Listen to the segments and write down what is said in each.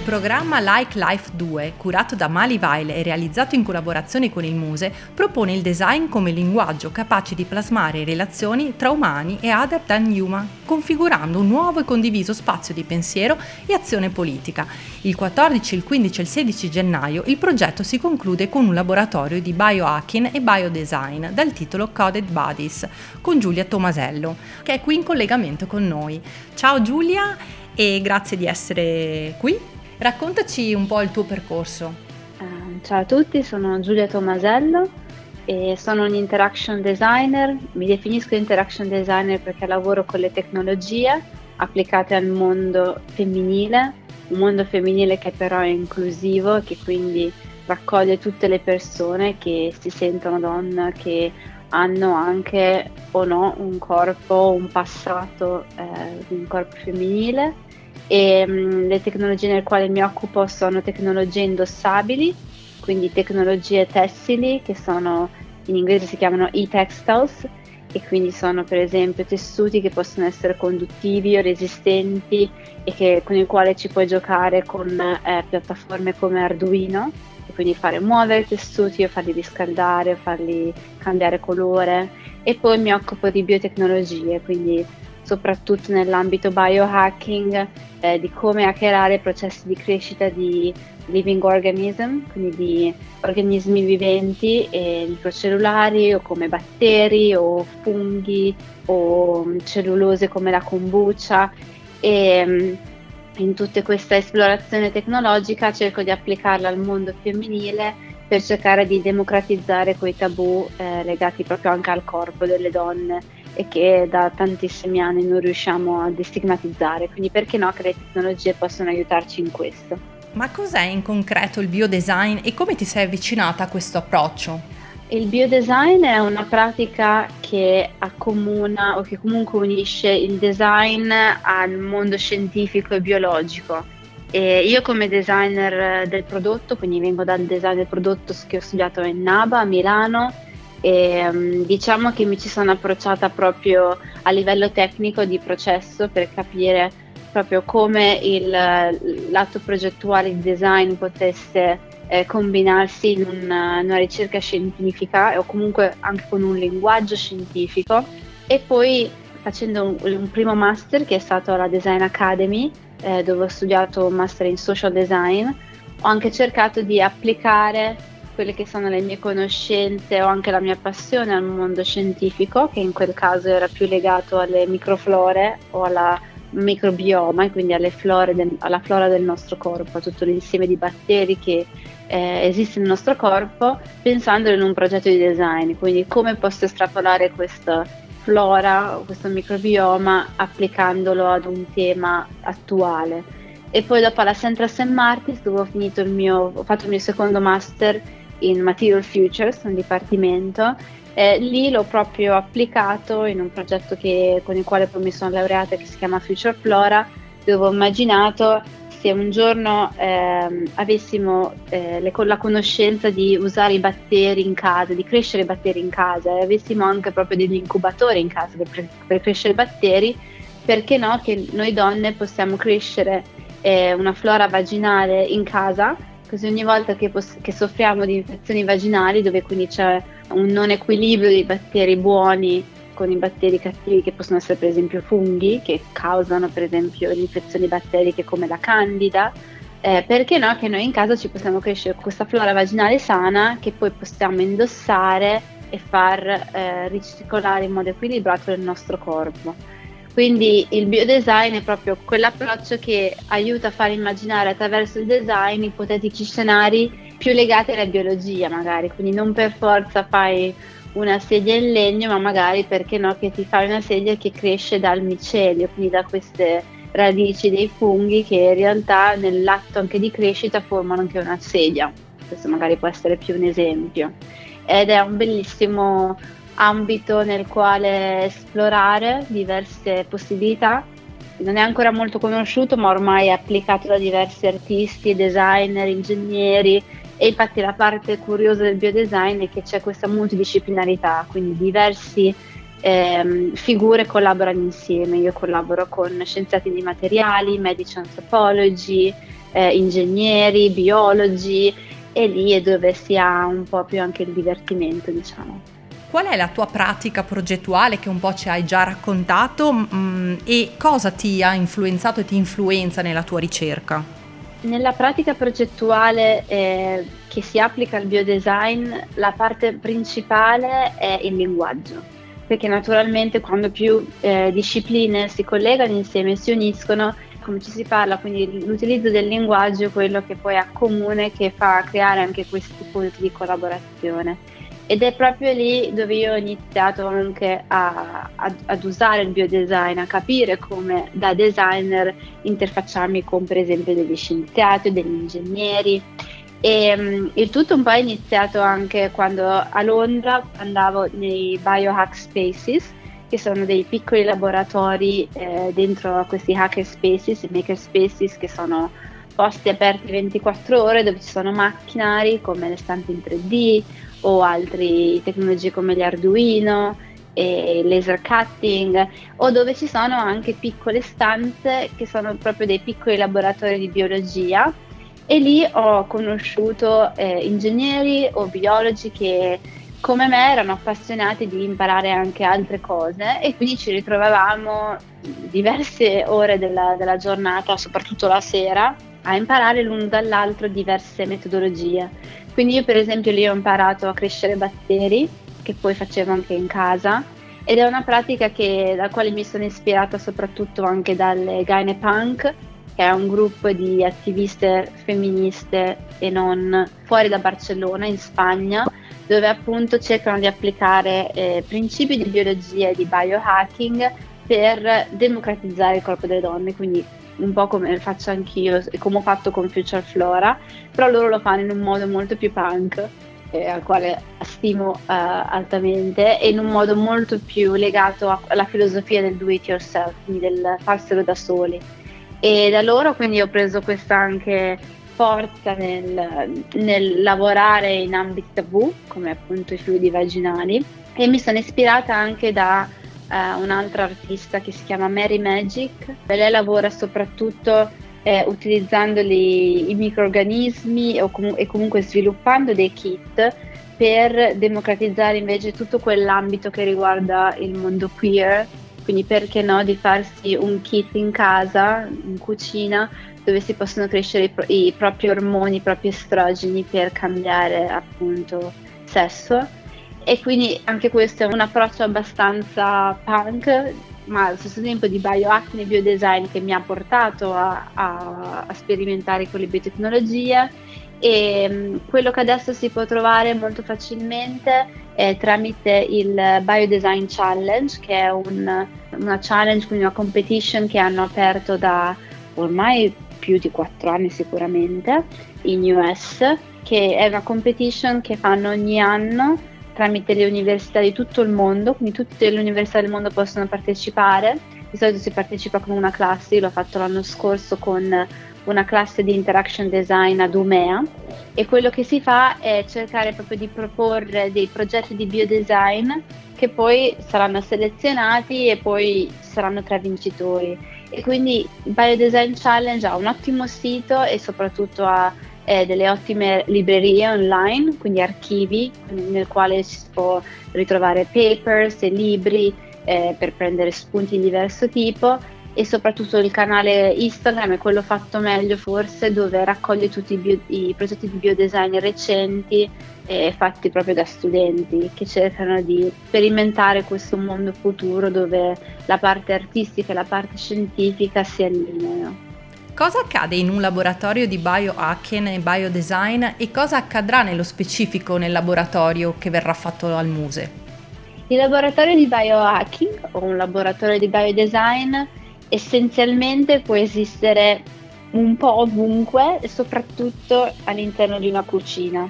Il programma Like Life 2, curato da Mali Weil e realizzato in collaborazione con il Muse, propone il design come linguaggio capace di plasmare relazioni tra umani e other than human, configurando un nuovo e condiviso spazio di pensiero e azione politica. Il 14, il 15 e il 16 gennaio il progetto si conclude con un laboratorio di biohacking e biodesign dal titolo Coded Bodies con Giulia Tomasello, che è qui in collegamento con noi. Ciao Giulia e grazie di essere qui. Raccontaci un po' il tuo percorso. Uh, ciao a tutti, sono Giulia Tomasello e sono un interaction designer. Mi definisco interaction designer perché lavoro con le tecnologie applicate al mondo femminile, un mondo femminile che però è inclusivo e che quindi raccoglie tutte le persone che si sentono donna, che hanno anche o no un corpo, un passato, eh, un corpo femminile e mh, mm, le tecnologie nelle quali mi occupo sono tecnologie indossabili, quindi tecnologie tessili che sono in inglese si chiamano e-textiles e quindi sono per esempio tessuti che possono essere conduttivi o resistenti e che, con il quale ci puoi giocare con eh, piattaforme come Arduino e quindi fare muovere i tessuti o farli riscaldare farli cambiare colore. E poi mi occupo di biotecnologie quindi soprattutto nell'ambito biohacking, eh, di come hackerare processi di crescita di living organism, quindi di organismi viventi eh, microcellulari o come batteri o funghi o mm, cellulose come la kombucha. E mm, in tutta questa esplorazione tecnologica cerco di applicarla al mondo femminile per cercare di democratizzare quei tabù eh, legati proprio anche al corpo delle donne e che da tantissimi anni non riusciamo a destigmatizzare, quindi perché no che le tecnologie possono aiutarci in questo. Ma cos'è in concreto il biodesign e come ti sei avvicinata a questo approccio? Il biodesign è una pratica che accomuna o che comunque unisce il design al mondo scientifico e biologico. E io come designer del prodotto, quindi vengo dal design del prodotto che ho studiato in NABA a Milano, e um, diciamo che mi ci sono approcciata proprio a livello tecnico di processo per capire proprio come il lato progettuale di design potesse eh, combinarsi in una, in una, ricerca scientifica o comunque anche con un linguaggio scientifico. E poi facendo un, un primo master che è stato alla Design Academy eh, dove ho studiato un master in social design ho anche cercato di applicare quelle che sono le mie conoscenze o anche la mia passione al mondo scientifico, che in quel caso era più legato alle microflore o alla microbioma e quindi del, alla flora del nostro corpo, a tutto l'insieme di batteri che eh, esiste nel nostro corpo, pensando in un progetto di design, quindi come posso estrapolare questa flora, questo microbioma applicandolo ad un tema attuale. E poi dopo alla Central St. Martins, dove ho, finito il mio, ho fatto il mio secondo master in Material Futures, un dipartimento. Eh, lì l'ho proprio applicato in un progetto che, con il quale poi mi sono laureata che si chiama Future Flora, dove ho immaginato se un giorno eh, avessimo eh, le, la conoscenza di usare i batteri in casa, di crescere i batteri in casa e avessimo anche proprio degli incubatori in casa per, per crescere i batteri, perché no che noi donne possiamo crescere eh, una flora vaginale in casa così ogni volta che, poss- che, soffriamo di infezioni vaginali, dove quindi c'è un non equilibrio dei batteri buoni con i batteri cattivi, che possono essere per esempio funghi, che causano per esempio infezioni batteriche come la candida, eh, perché no che noi in casa ci possiamo crescere questa flora vaginale sana che poi possiamo indossare e far eh, ricircolare in modo equilibrato nel nostro corpo. Quindi il biodesign è proprio quell'approccio che aiuta a far immaginare attraverso il design ipotetici scenari più legati alla biologia magari, quindi non per forza fai una sedia in legno, ma magari perché no che ti fai una sedia che cresce dal micelio, quindi da queste radici dei funghi che in realtà nell'atto anche di crescita formano anche una sedia. Questo magari può essere più un esempio. Ed è un bellissimo ambito nel quale esplorare diverse possibilità. Non è ancora molto conosciuto, ma ormai è applicato da diversi artisti, designer, ingegneri e infatti la parte curiosa del biodesign è che c'è questa multidisciplinarità, quindi diverse eh, figure collaborano insieme. Io collaboro con scienziati di materiali, medici anthropologi, eh, ingegneri, biologi e lì è dove si ha un po' più anche il divertimento, diciamo. Qual è la tua pratica progettuale che un po' ci hai già raccontato mh, mm, e cosa ti ha influenzato e ti influenza nella tua ricerca? Nella pratica progettuale eh, che si applica al biodesign, la parte principale è il linguaggio, perché naturalmente quando più eh, discipline si collegano insieme si uniscono, come ci si parla, quindi l'utilizzo del linguaggio è quello che poi accomune, che fa creare anche questi punti di collaborazione. Ed è proprio lì dove io ho iniziato anche a, a, ad usare il biodesign, a capire come da designer interfacciarmi con per esempio degli scienziati, degli ingegneri. E um, il tutto un po' è iniziato anche quando a Londra andavo nei biohack spaces, che sono dei piccoli laboratori eh, dentro a questi hacker spaces, maker spaces che sono posti aperti 24 ore dove ci sono macchinari come le stampe in 3D o altre tecnologie come gli Arduino e laser cutting o dove ci sono anche piccole stanze che sono proprio dei piccoli laboratori di biologia e lì ho conosciuto eh, ingegneri o biologi che come me erano appassionati di imparare anche altre cose e quindi ci ritrovavamo diverse ore della, della giornata, soprattutto la sera, a imparare l'uno dall'altro diverse metodologie. Quindi io per esempio lì ho imparato a crescere batteri, che poi facevo anche in casa, ed è una pratica che, da quale mi sono ispirata soprattutto anche dalle Gaine Punk, che è un gruppo di attiviste femministe e non fuori da Barcellona, in Spagna, dove appunto cercano di applicare eh, principi di biologia e di biohacking per democratizzare il corpo delle donne, quindi un po' come faccio anch'io e come ho fatto con Future Flora, però loro lo fanno in un modo molto più punk, eh, al quale stimo uh, altamente, e in un modo molto più legato a, alla filosofia del do it yourself, quindi del farselo da soli. E da loro quindi ho preso questa anche forza nel, nel lavorare in ambiti tabù, come appunto i fluidi vaginali, e mi sono ispirata anche da uh, un'altra artista che si chiama Mary Magic. Lei lavora soprattutto eh, utilizzando i microorganismi com- e comunque sviluppando dei kit per democratizzare invece tutto quell'ambito che riguarda il mondo queer. Quindi perché no di farsi un kit in casa, in cucina, dove si possono crescere i, pro- i propri ormoni, i propri estrogeni per cambiare appunto sesso e quindi anche questo è un approccio abbastanza punk ma allo stesso tempo di bioacne e biodesign che mi ha portato a, a, a sperimentare con le biotecnologie. E mm, quello che adesso si può trovare molto facilmente è tramite il Biodesign Challenge che è un, una challenge, quindi una competition che hanno aperto da ormai più di quattro anni sicuramente in US che è una competition che fanno ogni anno tramite le università di tutto il mondo, quindi tutte le università del mondo possono partecipare. Di solito si partecipa con una classe, io l'ho fatto l'anno scorso con una classe di interaction design ad Umea e quello che si fa è cercare proprio di proporre dei progetti di biodesign che poi saranno selezionati e poi saranno tre vincitori. E quindi il Biodesign Challenge ha un ottimo sito e soprattutto ha eh, delle ottime librerie online, quindi archivi nel quale si può ritrovare papers e libri eh, per prendere spunti di diverso tipo e soprattutto il canale Instagram è quello fatto meglio forse dove raccoglie tutti i, bio, i progetti di biodesign recenti eh, fatti proprio da studenti che cercano di sperimentare questo mondo futuro dove la parte artistica e la parte scientifica si allineano. Cosa accade in un laboratorio di biohacking e biodesign e cosa accadrà nello specifico nel laboratorio che verrà fatto al Muse? Il laboratorio di biohacking o un laboratorio di biodesign essenzialmente può esistere un po' ovunque e soprattutto all'interno di una cucina.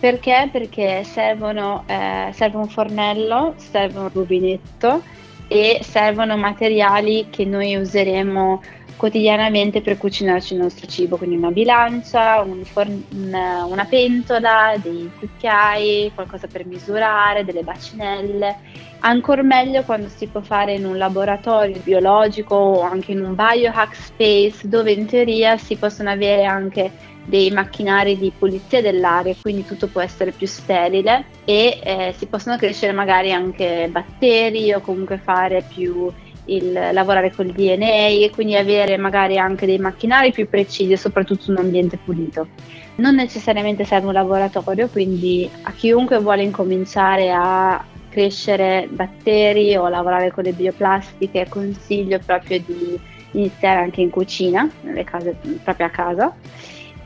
Perché? Perché servono, eh, serve un fornello, serve un rubinetto e servono materiali che noi useremo quotidianamente per cucinarci il nostro cibo, quindi una bilancia, un forn- una, una pentola, dei cucchiai, qualcosa per misurare, delle bacinelle. Ancora meglio quando si può fare in un laboratorio biologico o anche in un biohack space dove in teoria si possono avere anche dei macchinari di pulizia dell'aria, quindi tutto può essere più sterile e eh, si possono crescere magari anche batteri o comunque fare più il lavorare col DNA e quindi avere magari anche dei macchinari più precisi e soprattutto un ambiente pulito. Non necessariamente serve un laboratorio, quindi a chiunque vuole incominciare a crescere batteri o lavorare con le bioplastiche consiglio proprio di iniziare anche in cucina, nelle case proprio a casa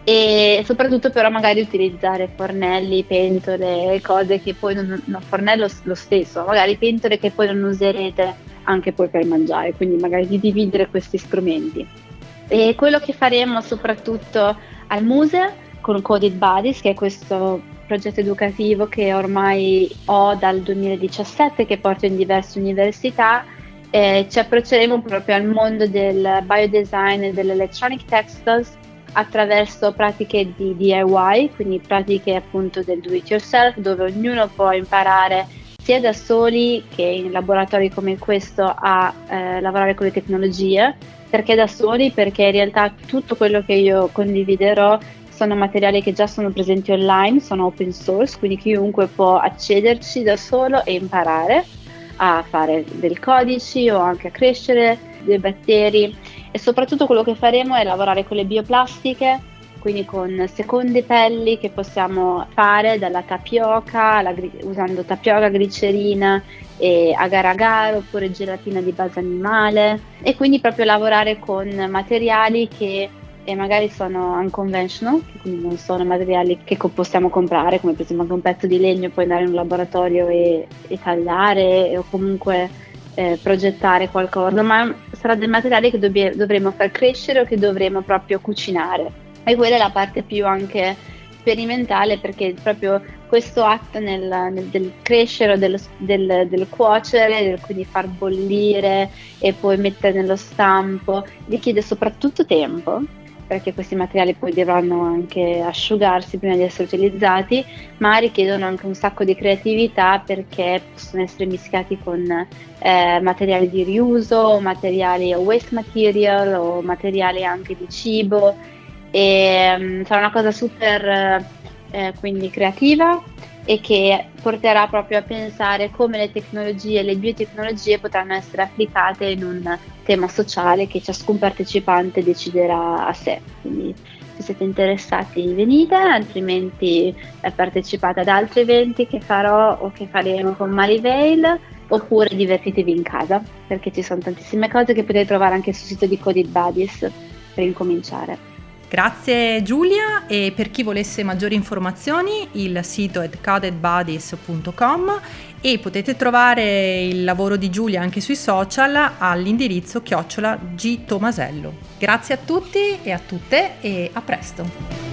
e soprattutto però magari utilizzare fornelli, pentole, cose che poi non, no, fornello lo stesso, magari pentole che poi non userete anche poi per mangiare, quindi magari di dividere questi strumenti. E quello che faremo soprattutto al Muse con Coded Buddies, che è questo progetto educativo che ormai ho dal 2017, che porto in diverse università, eh, ci approcceremo proprio al mondo del biodesign e dell'electronic textiles attraverso pratiche di DIY, quindi pratiche appunto del do it yourself, dove ognuno può imparare sia da soli che in laboratori come questo a eh, lavorare con le tecnologie. Perché da soli? Perché in realtà tutto quello che io condividerò sono materiali che già sono presenti online, sono open source, quindi chiunque può accederci da solo e imparare a fare del codici o anche a crescere dei batteri e soprattutto quello che faremo è lavorare con le bioplastiche quindi con seconde pelli che possiamo fare dalla tapioca, usando tapioca, glicerina e agar agar oppure gelatina di base animale e quindi proprio lavorare con materiali che e magari sono unconventional, quindi non sono materiali che possiamo comprare, come per esempio anche un pezzo di legno puoi andare in un laboratorio e, e tagliare o comunque eh, progettare qualcosa, ma sarà del materiale che dobbie, dovremo far crescere o che dovremo proprio cucinare. E quella è la parte più anche sperimentale perché proprio questo atto nel, nel, del crescere, del, del, del cuocere, quindi far bollire e poi mettere nello stampo, richiede soprattutto tempo perché questi materiali poi dovranno anche asciugarsi prima di essere utilizzati, ma richiedono anche un sacco di creatività perché possono essere mischiati con eh, materiali di riuso, materiali waste material o materiali anche di cibo e um, sarà una cosa super eh, quindi creativa e che porterà proprio a pensare come le tecnologie, le biotecnologie potranno essere applicate in un tema sociale che ciascun partecipante deciderà a sé. Quindi se siete interessati venite, altrimenti eh, partecipate ad altri eventi che farò o che faremo con Marivale oppure divertitevi in casa perché ci sono tantissime cose che potete trovare anche sul sito di Coded Buddies per incominciare. Grazie Giulia e per chi volesse maggiori informazioni il sito è codedbodies.com e potete trovare il lavoro di Giulia anche sui social all'indirizzo chiocciola G. Grazie a tutti e a tutte e a presto!